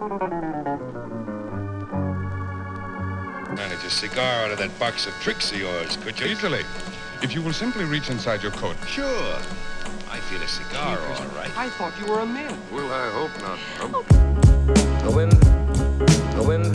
Manage a cigar out of that box of tricks of yours, could you? Easily. If you will simply reach inside your coat. Sure. I feel a cigar, all right. I thought you were a man. Well, I hope not. The wind, the wind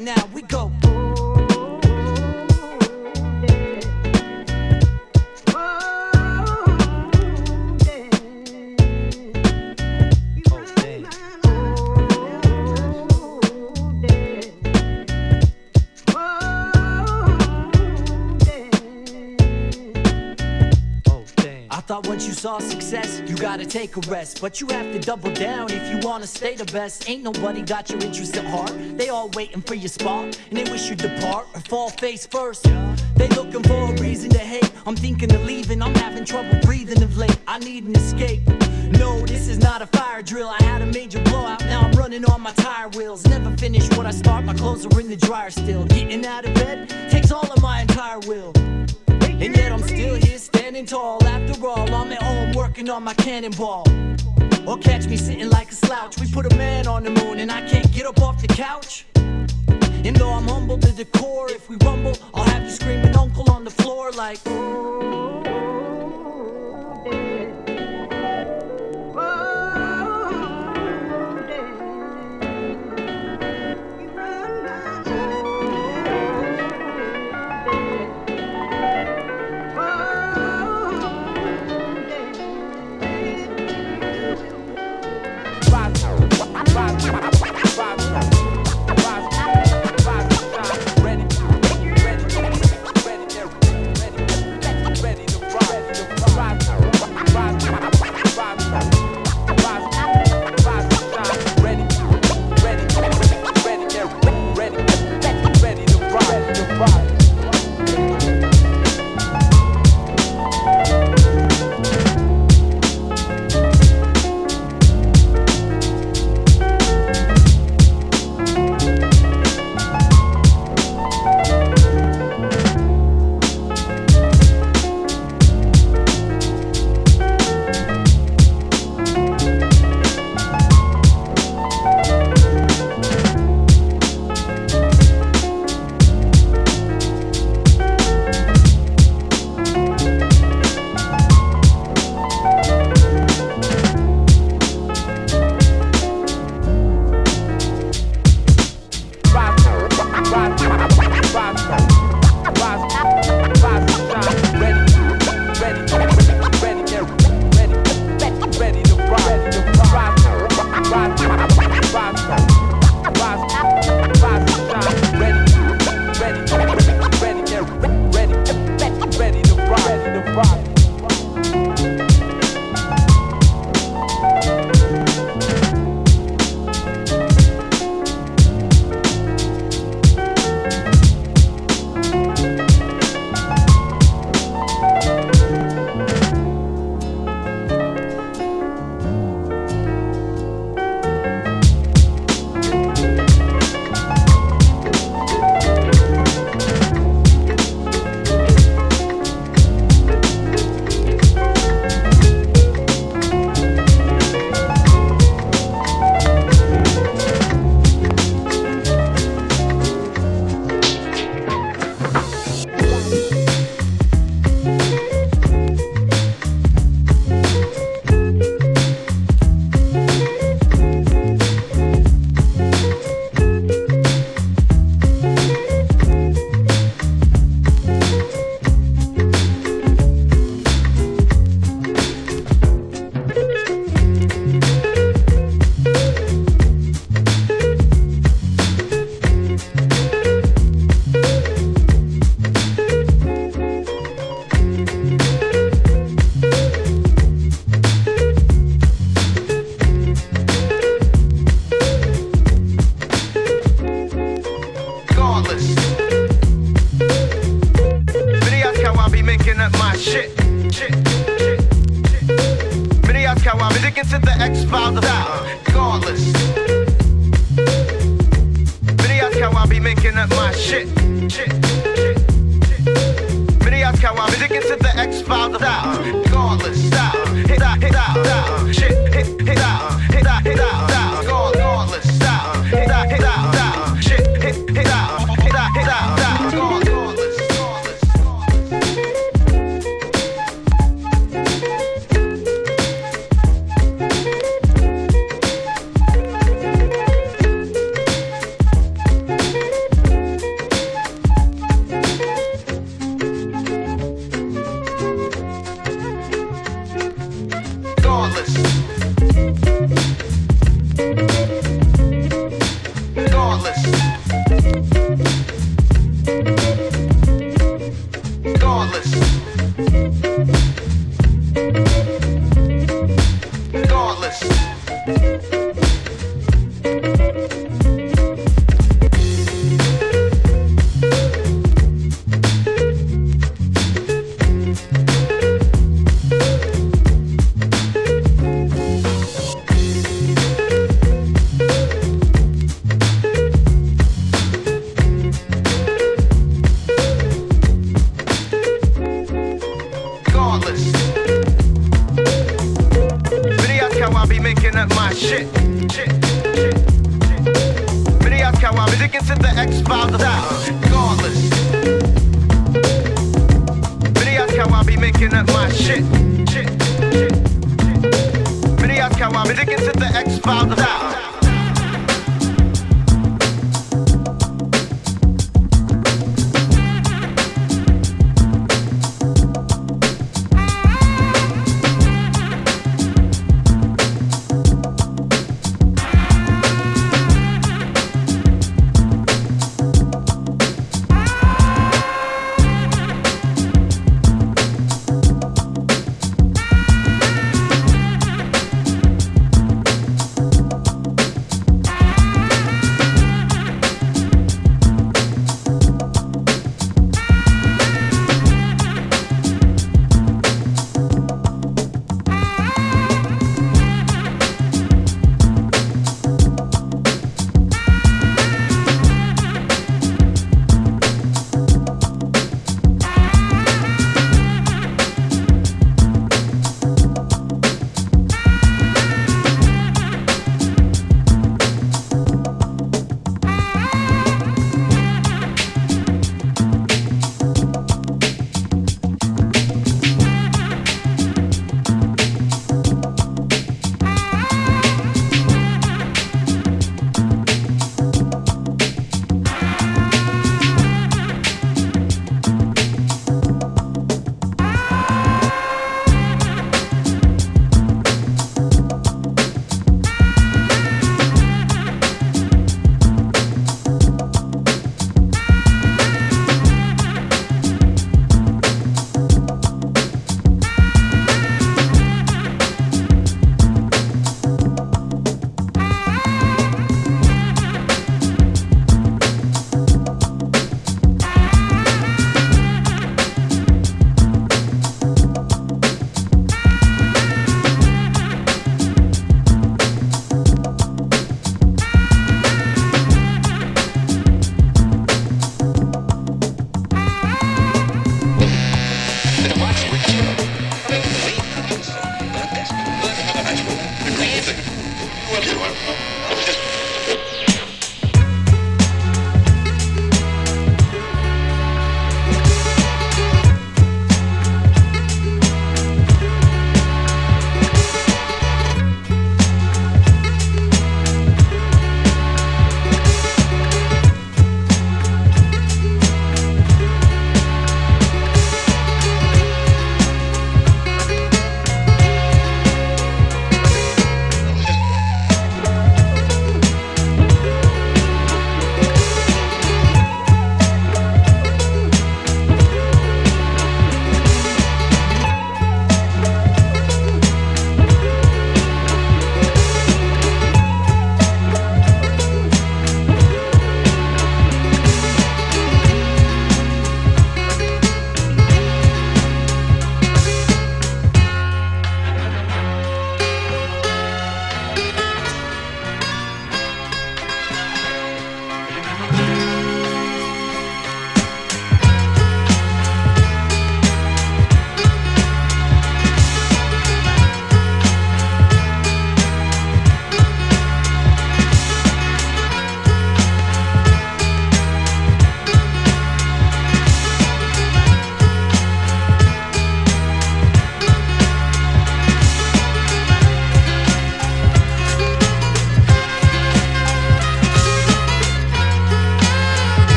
now. We saw success, you gotta take a rest. But you have to double down if you wanna stay the best. Ain't nobody got your interest at heart. They all waiting for your spot, and they wish you'd depart or fall face first. They looking for a reason to hate. I'm thinking of leaving, I'm having trouble breathing of late. I need an escape. No, this is not a fire drill. I had a major blowout, now I'm running on my tire wheels. Never finish what I start, my clothes are in the dryer still. Getting out of bed takes all of my entire will. And yet I'm still here standing tall. After all, I'm at home working on my cannonball. Or catch me sitting like a slouch. We put a man on the moon and I can't get up off the couch. And though I'm humble to the core, if we rumble, I'll have you screaming uncle on the floor like. regardless.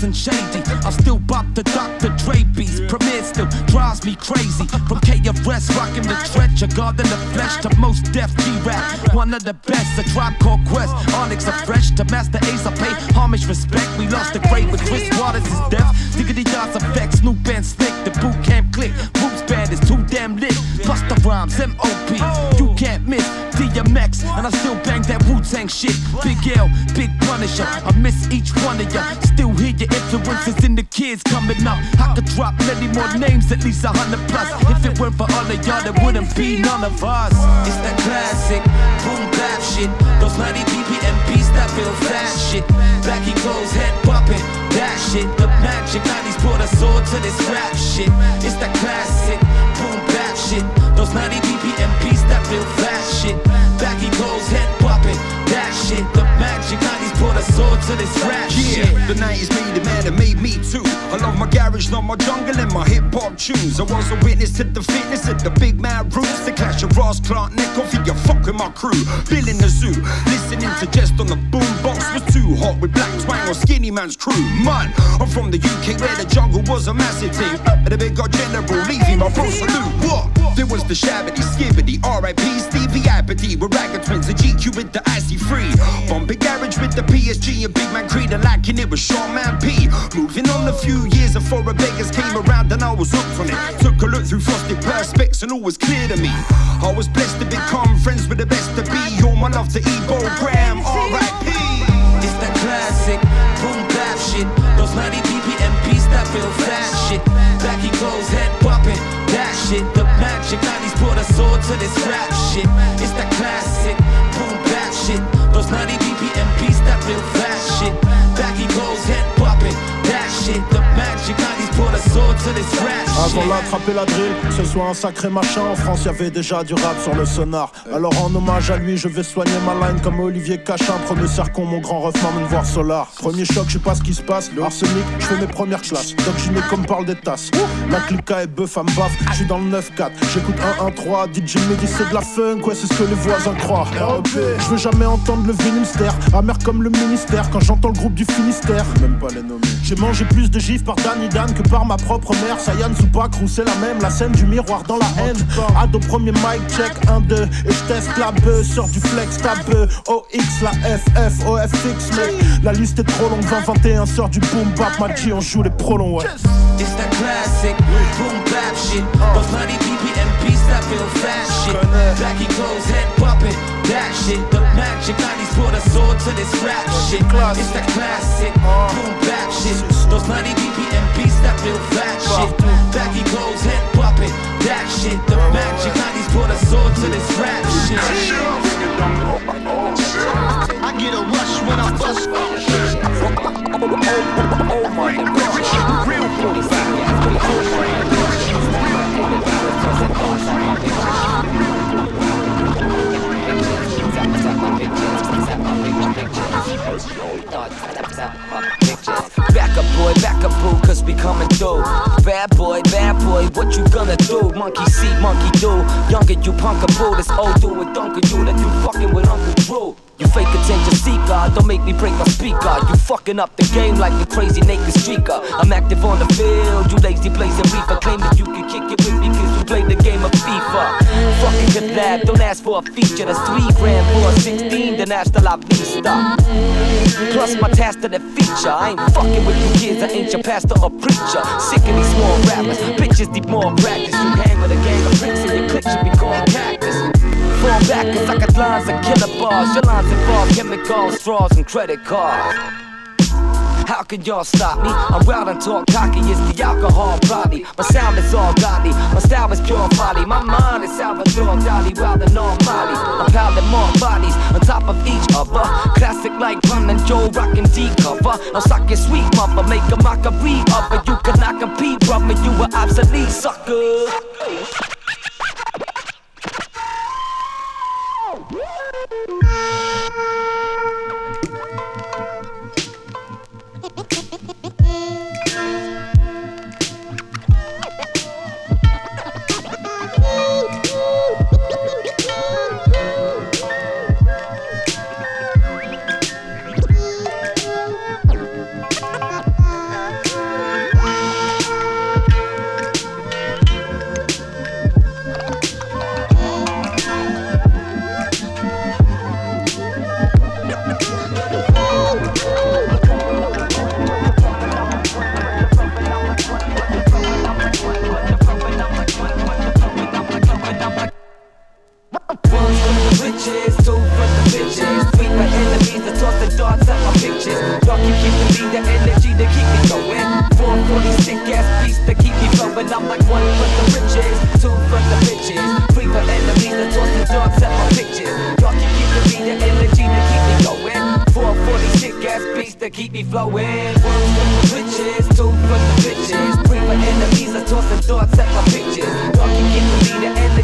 And Shady. I still bop the Dr. Dre beats. Premier still drives me crazy. From KFS, rocking the trench, a god in the flesh to Mos Def G-Rap. One of the best, a tribe called Quest. Uh. Onyx, a fresh to Masta Ace, I pay homage, respect. We lost the names, at least a hundred plus. If it weren't for all of y'all, there wouldn't be none of us. It's that classic boom bap shit. Those 90 BPM beats that feel fast shit. Backy clothes, head bumping, that shit. The magic 90s brought us all to this rap shit. It's that classic boom bap shit. To this rap Yeah, shit. the 90s made a man that made me too. I love my garage, love my jungle and my hip hop tunes. I was a witness to the fitness of the big mad roots. The clash of Ross Clark, Nick off you fuck with my crew. Bill in the zoo, listening to just on the boombox was too hot with Blak Twang or Skinnyman's crew. Man, I'm from the UK where the jungle was a massive thing. And the big god general, leaving my bro salute. What? There was the Shabbity, Skibbity, RIP, Stevie Hyper D, with Ragga Twins, the GQ with the Icy Free. Bumping garage with the PSG and Big Man Creed, and lacking it with Short Man P. Moving on a few years before a Vegas came around and I was hooked on it. Took a look through frosted perspex and all was clear to me. I was blessed to become friends with the best to be. All my love to Ebo Graham, RIP. It's that classic boom bap shit. Those 90 BPM that feel fast shit. Backy clothes, head bumping, The magic 90s brought us all to this rap shit. It's that classic boom bap shit. Those 90 BPM beats that feel fast shit. Back he goes, head bumping, that shit. The magic 90s brought us all to this rap shit. Avant l'attraper la drill, ce soit un sacré machin, en France y avait déjà du rap sur le sonar. Alors en hommage à lui, je vais soigner ma line comme Olivier Cachin. Premier cercon, mon grand ref m'emmène voir Solar. Premier choc, je sais pas ce qui se passe. Le arsenic, je fais mes premières classes. Doc Giné comme parle des tasses. La clica est bœuf, à me baffe, je suis dans le 9-4. J'écoute 1-1-3, DJ me dit c'est de la funk, ouais c'est ce que les voisins croient. REP, je veux jamais entendre le vinimster, amer comme le ministère quand j'entends le groupe du Finistère. Même pas les nommer. J'ai mangé plus de gifs par Danny Dan que par ma propre mère. Sayan Zupak, c'est la même, la scène du miroir dans la haine. Ado premier mic check 1-2 et je teste la bœuf sur du flex tabeux. OX, la FF, OFX, mec. La liste est trop longue, 20-21 sort du boom bap, ma on joue les prolongs, ouais. Boom shit. Those 90 BPM beats that feel fast shit. Backy clothes, head bumping, that shit. The magic 90s brought us all to this rap shit. It's that classic boom bap shit. Those 90 BPM beats that feel fast shit. Backy clothes, head bumping, that shit. The magic 90s brought us all to this rap shit. I get a rush when I bust. Oh my god, real Back up, boy, back up, boo, cause we coming through. Bad boy, bad boy, what you gonna do? Monkey see, monkey do. Younger you punk a boo, this old dude with Dunker you that you fucking with Uncle Drew. You fake attention seeker, don't make me break my speaker. You fucking up the game like a crazy naked streaker. I'm active on the field, you lazy blazing reaper. Claim that you can kick it with me cause you play the game of FIFA. Fucking good lad, don't ask for a feature. That's three grand for a 16, then hasta la vista. Plus my task to the feature. I ain't fucking with you kids, I ain't your pastor or preacher. Sick of these small rappers, bitches need more practice. You hang with a gang of freaks and your clique should be called cactus. Fall back cause I got lines of killer bars. Your lines involve chemicals, straws, and credit cards. How can y'all stop me? I'm wild and talk cocky, it's the alcohol probably. My sound is all godly, my style is pure folly. My mind is Salvador Dali, wild and all Molly. I'm piling more bodies on top of each other. Classic like Pun and Joe rockin' D cover. Now suck your sweet mother, make a mockery of her. You cannot compete, brother, you an obsolete sucker. Woo! Flowing. One for the riches, two for the bitches. Three for enemies, I toss the thoughts at my pictures. Dog can give me the energy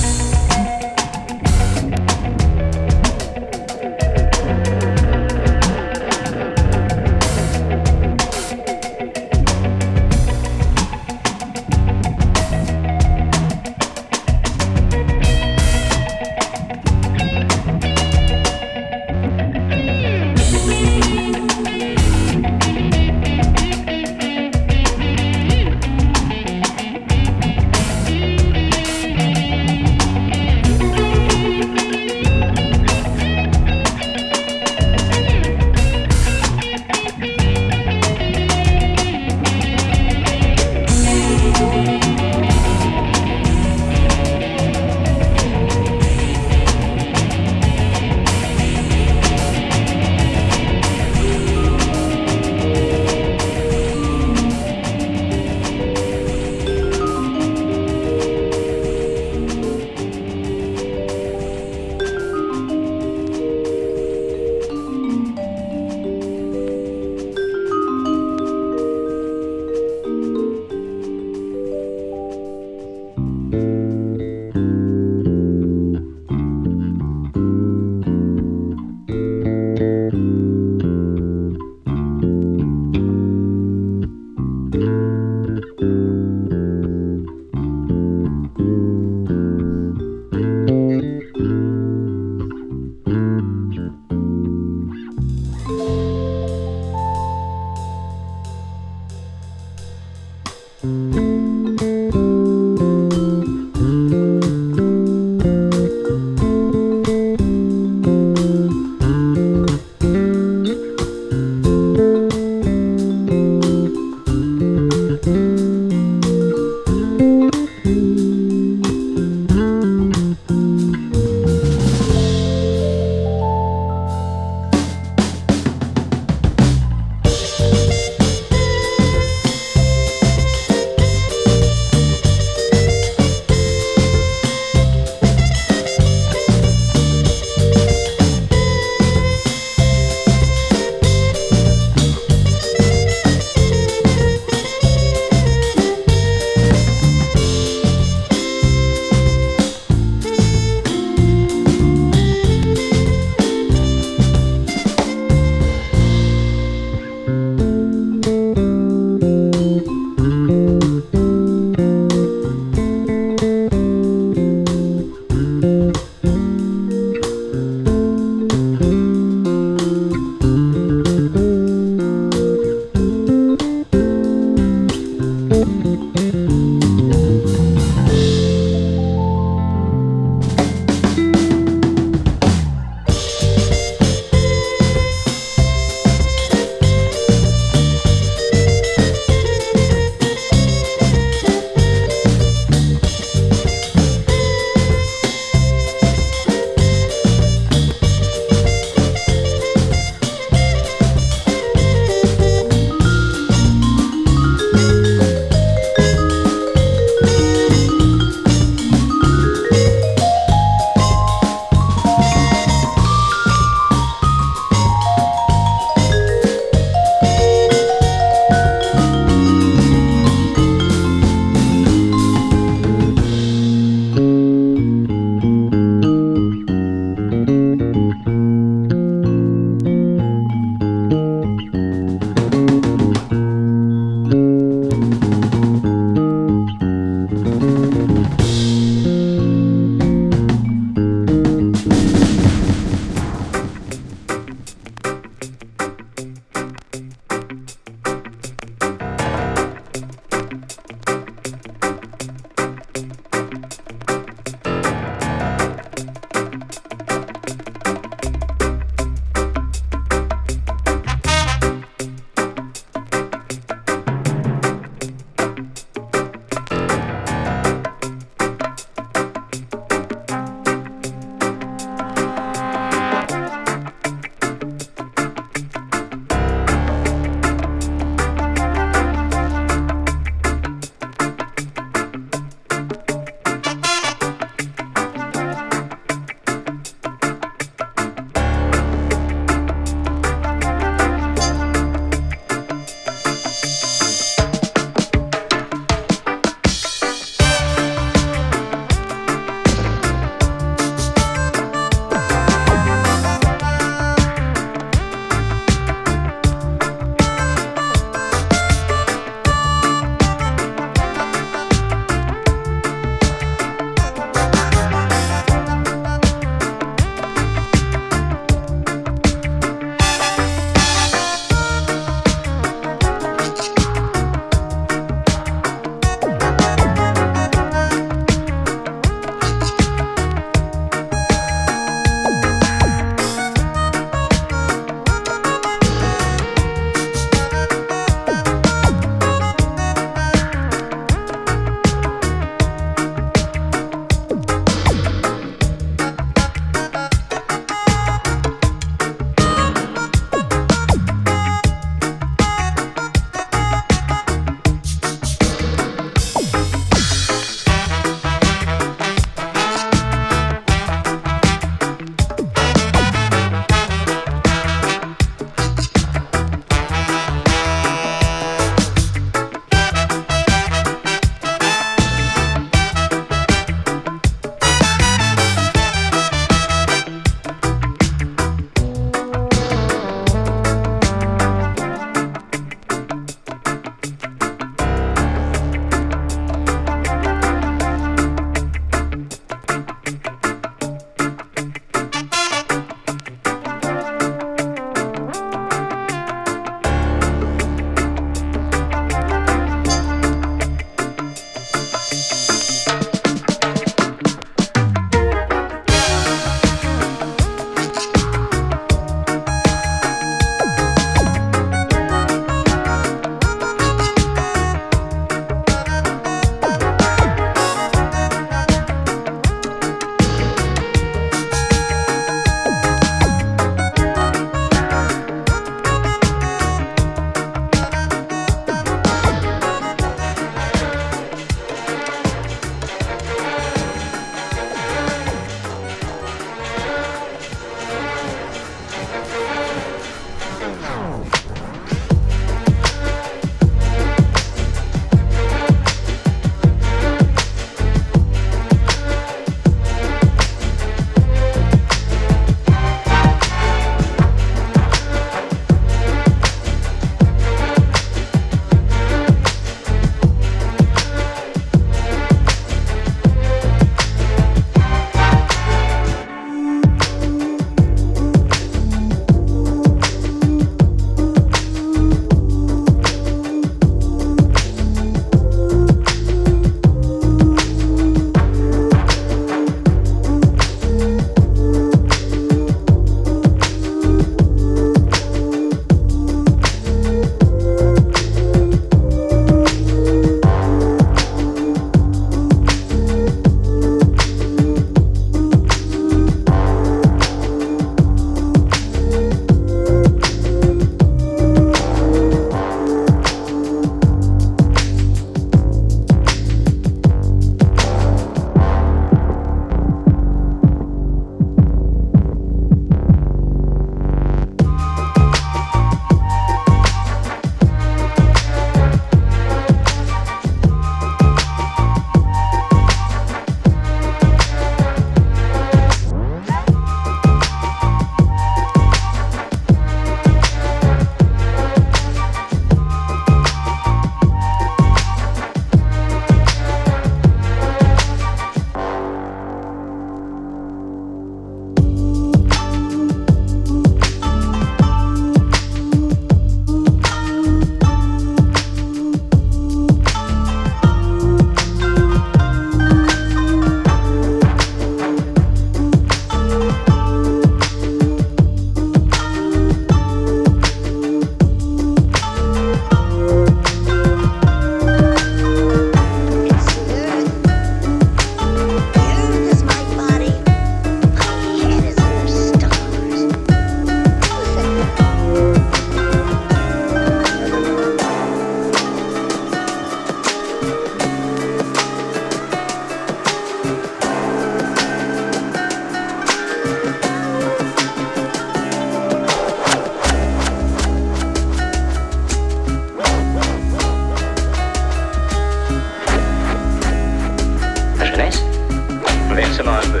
Versement un peu.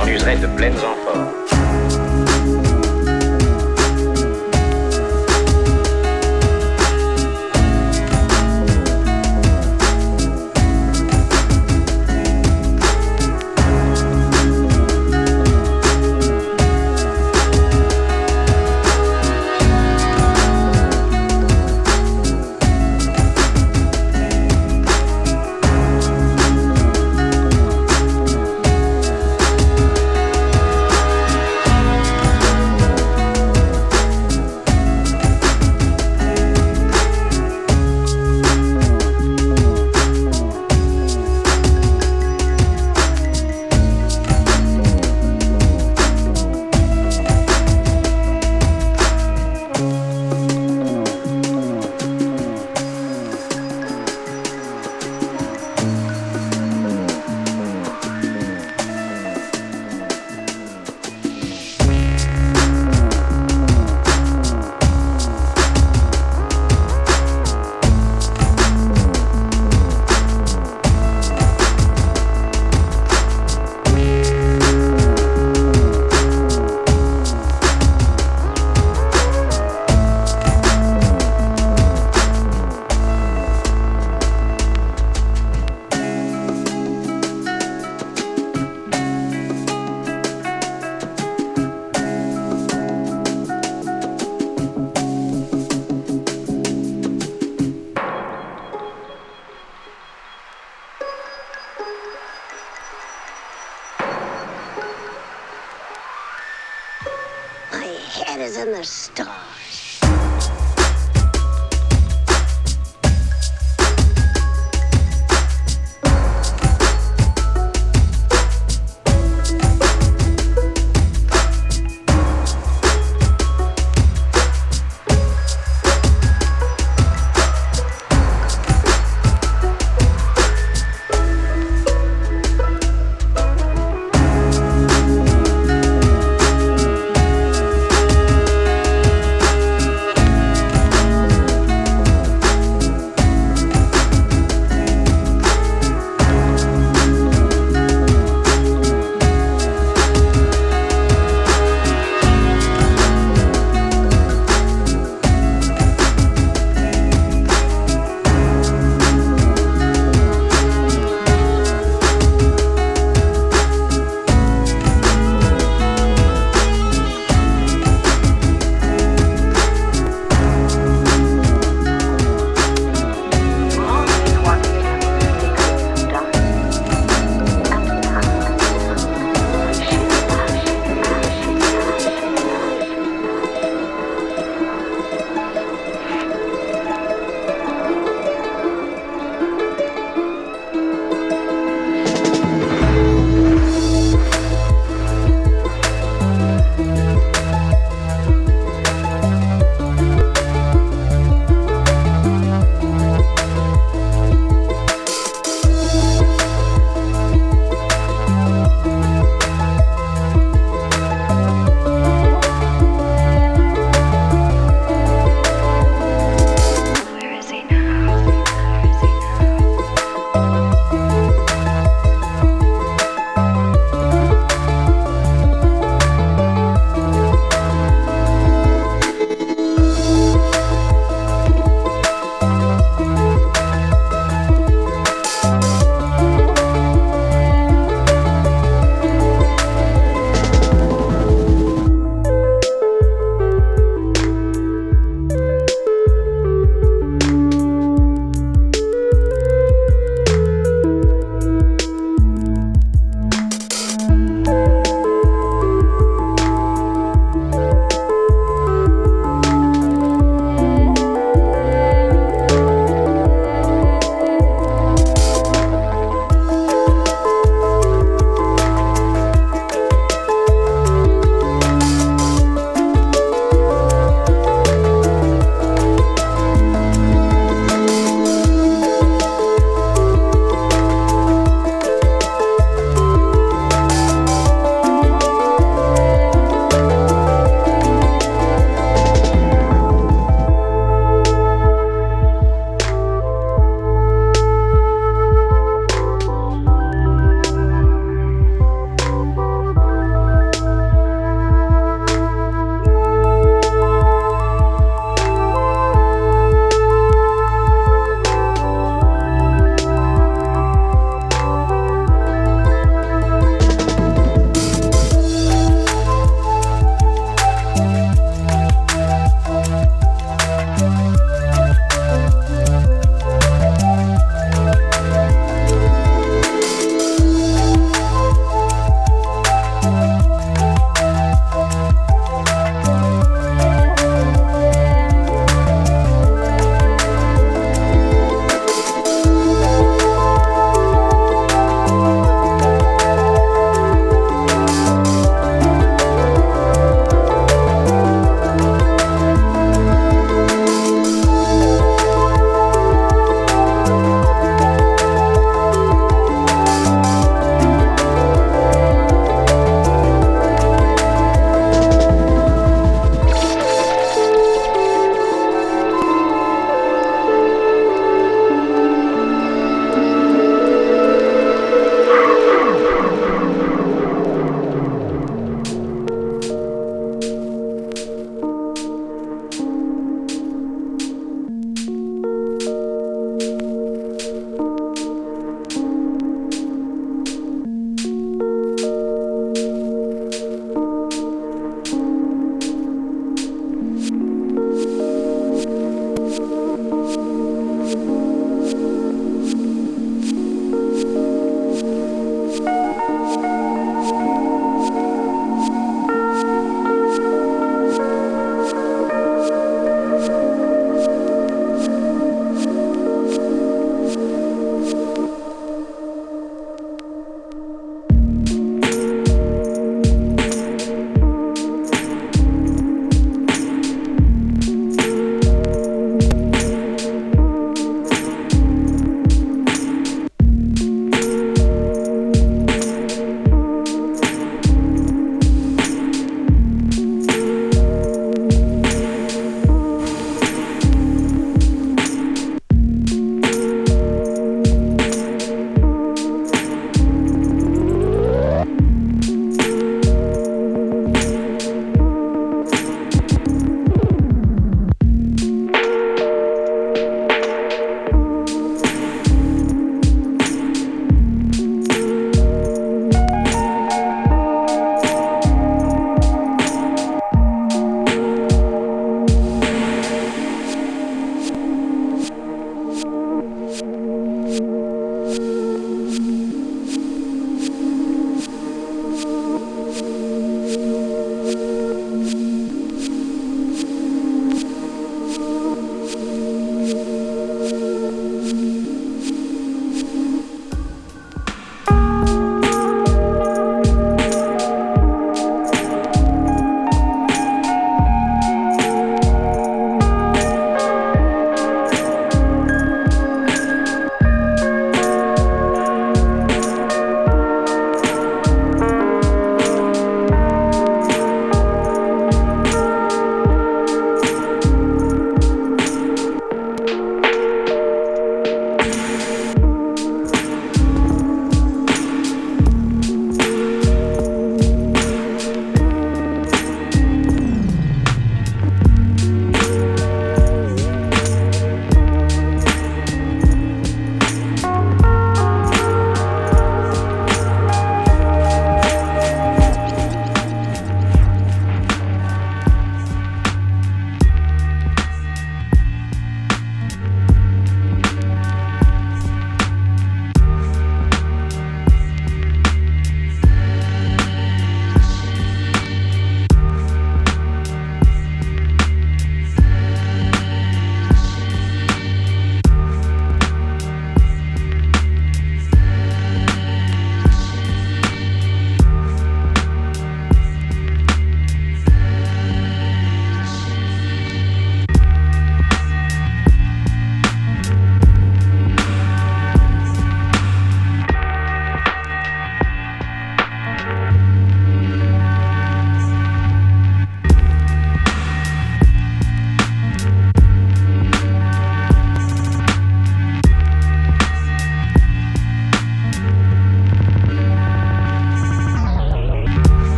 On userait de pleines amphores.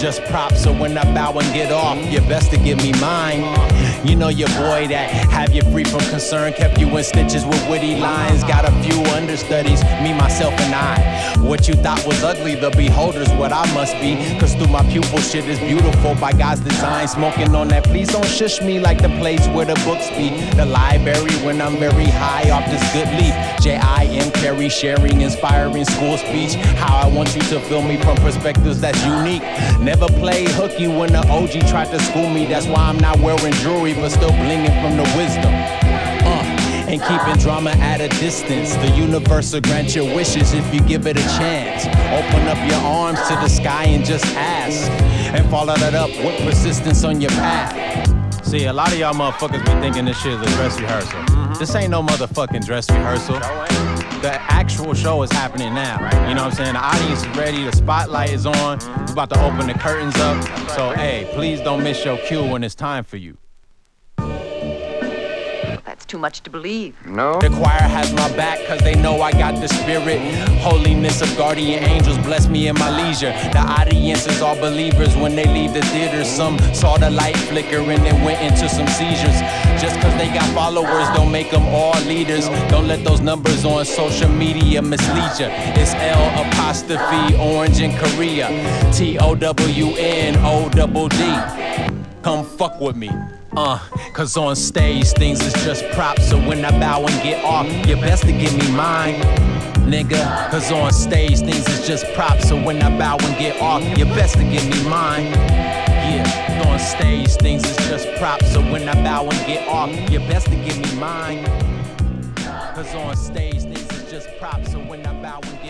Just props, so when I bow and get off, you best to give me mine. You know your boy that have you free from concern, kept you in stitches with witty lines. Got a few understudies, me, myself, and I. What you thought was ugly, the beholder's what I must be. Cause through my pupil, shit is beautiful by God's design. Smoking on that, please don't shush me like the place where the books be. The library when I'm very high off this good leaf. J I M Carrey sharing, inspiring school speech. How I want you to feel me from perspectives that's unique. Never play hooky when the OG tried to school me. That's why I'm not wearing jewelry, but still blinging from the wisdom. And keeping drama at a distance. The universe will grant your wishes if you give it a chance. Open up your arms to the sky and just ask. And follow that up with persistence on your path. See, a lot of y'all motherfuckers be thinking this shit is a dress rehearsal. Mm-hmm. This ain't no motherfucking dress rehearsal. The actual show is happening now. You know what I'm saying? The audience is ready, the spotlight is on. Mm-hmm. We're about to open the curtains up. So, hey, please don't miss your cue when it's time for you. That's too much to believe. No. The choir has my back cause they know I got the spirit. Holiness of guardian angels bless me in my leisure. The audience is all believers when they leave the theater. Some saw the light flicker and then went into some seizures. Just cause they got followers don't make them all leaders. Don't let those numbers on social media mislead you. It's L apostrophe orange in Korea. T O W N O double D. Come fuck with me. Uh, cause on stage things is just props. So when I bow and get off, you best to give me mine. Nigga, cause on stage things is just props. So when I bow and get off, you best to give me mine. Yeah, on stage things is just props. So when I bow and get off, you best to give me mine. Cause on stage things is just props. So when I bow and get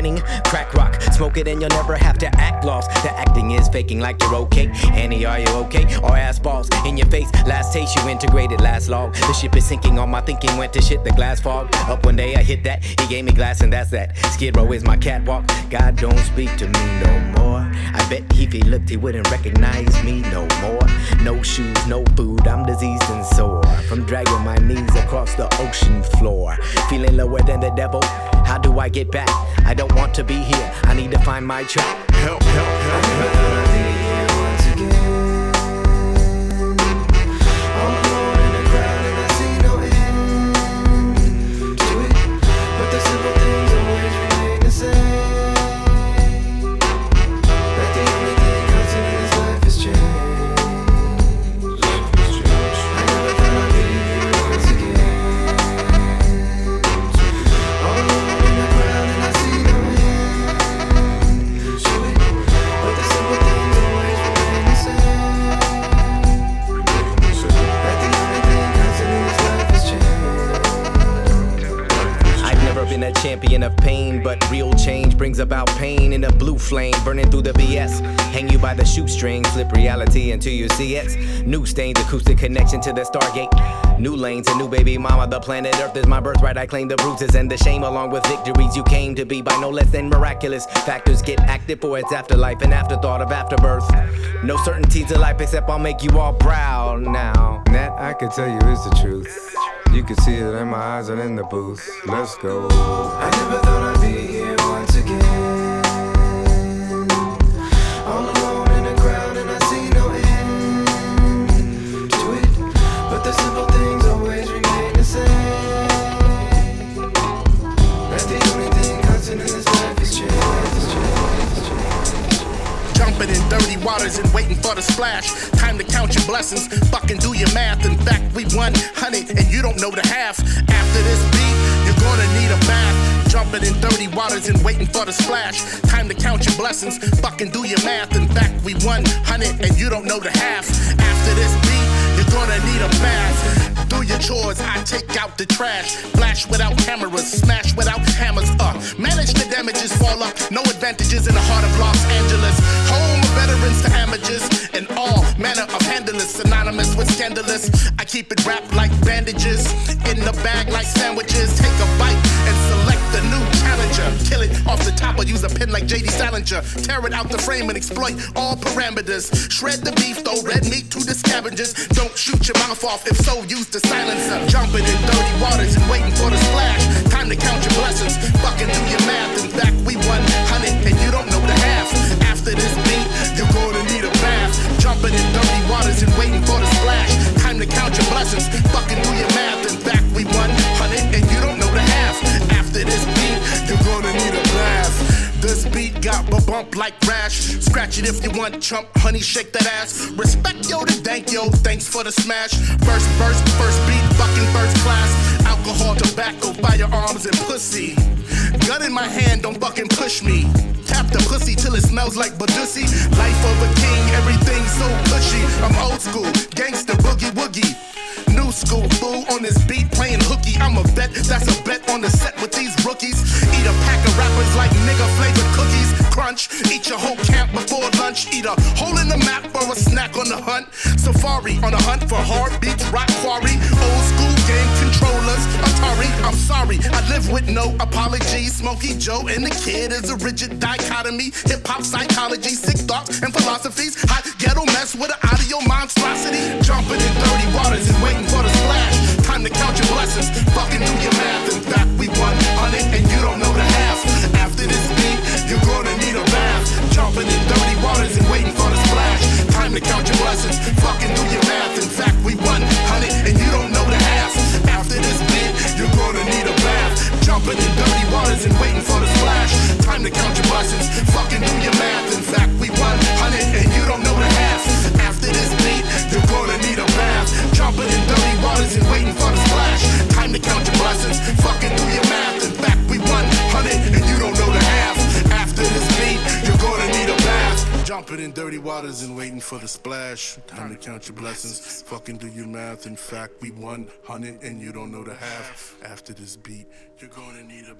Lining, crack rock, smoke it and you'll never have to act lost. The acting is faking like you're okay. Annie, are you okay? Or ass balls in your face. Last taste you integrated, last log. The ship is sinking all my thinking, went to shit the glass fog. Up one day I hit that, he gave me glass and that's that. Skid row is my catwalk. God don't speak to me no more. I bet if he looked, he wouldn't recognize me no more. No shoes, no food, I'm diseased and sore. From dragging my knees across the ocean floor. Feeling lower than the devil. How do I get back? I don't want to be here. I need to find my track. Help, help, help, help. Flame, burning through the BS. Hang you by the shoestring, flip reality until you see it. New stains, acoustic connection to the Stargate. New lanes, a new baby mama. The planet Earth is my birthright. I claim the bruises and the shame, along with victories you came to be by no less than miraculous. Factors get active for its afterlife and afterthought of afterbirth. No certainties to life except I'll make you all proud now. That I can tell you is the truth. You can see it in my eyes and in the booth. Let's go. I never thought I'd be here waters and waiting for the splash. Time to count your blessings, fucking do your math. In fact, we won honey, and you don't know the half. After this beat, you're gonna need a bath. Jumping in dirty waters and waiting for the splash. Time to count your blessings, fucking do your math. In fact, we won honey, and you don't know the half. After this beat, you're gonna need a bath. Do your chores, I take out the trash. Flash without cameras, smash without hammers. Uh, manage the damages, fall up. No advantages in the heart of Los Angeles. Home veterans to amateurs and all manner of handlers. Synonymous with scandalous. I keep it wrapped like bandages. In the bag like sandwiches. Take a bite and select the new challenger. Kill it off the top or use a pen like JD Salinger. Tear it out the frame and exploit all parameters. Shred the beef, throw red meat to the scavengers. Don't shoot your mouth off if so, use the silencer. Jumping in dirty waters and waiting for the splash. Time to count your blessings. Fucking do your math. In fact, we won honey and you don't know the half. After this in dirty waters and waiting for the splash. Time to count your blessings. Fucking do your math. In fact, we won honey and you don't know the half. After this This beat got a bump like rash. Scratch it if you want, chump, honey, shake that ass. Respect yo to thank yo, thanks for the smash. First verse, first beat, fucking first class. Alcohol, tobacco, firearms, and pussy. Gun in my hand, don't fucking push me. Tap the pussy till it smells like Badussi. Life of a king, everything so cushy. I'm old school, gangster, boogie woogie. New school fool on this beat playing hooky. I'm a vet, that's a bet on the set with these rookies. Eat a pack of rappers like nigga flavored cookies. Crunch, eat your whole camp before lunch. Eat a hole in the map for a snack on the hunt. Safari on a hunt for hard beats, rock quarry. Old school game controllers, Atari. I'm sorry, I live with no apologies. Smokey Joe and the kid is a rigid dichotomy. Hip hop psychology, sick thoughts and philosophies. Hot ghetto mess with an audio monstrosity. Jumping in dirty waters and waiting for the splash. Time to count your blessings. Fucking do your math. In fact, we won on it and you don't know the half. After this beat, you're gonna need a bath. Jumping in dirty waters and waiting for the splash. Time to count your blessings. Fucking do your math. In fact, we won on it and After this beat, you're gonna need a bath. Jumping in dirty waters and waiting for the splash. Time to count your blessings. Fucking do your math. In fact, we won on it and you don't know the half. After this beat, you're gonna need a bath. Jumping in dirty waters and waiting for the splash. Time to count your blessings. Fucking Jumping in dirty waters and waiting for the splash. Time to count your blessings. Fucking do your math. In fact, we won on it and you don't know the half. After this beat, you're gonna need a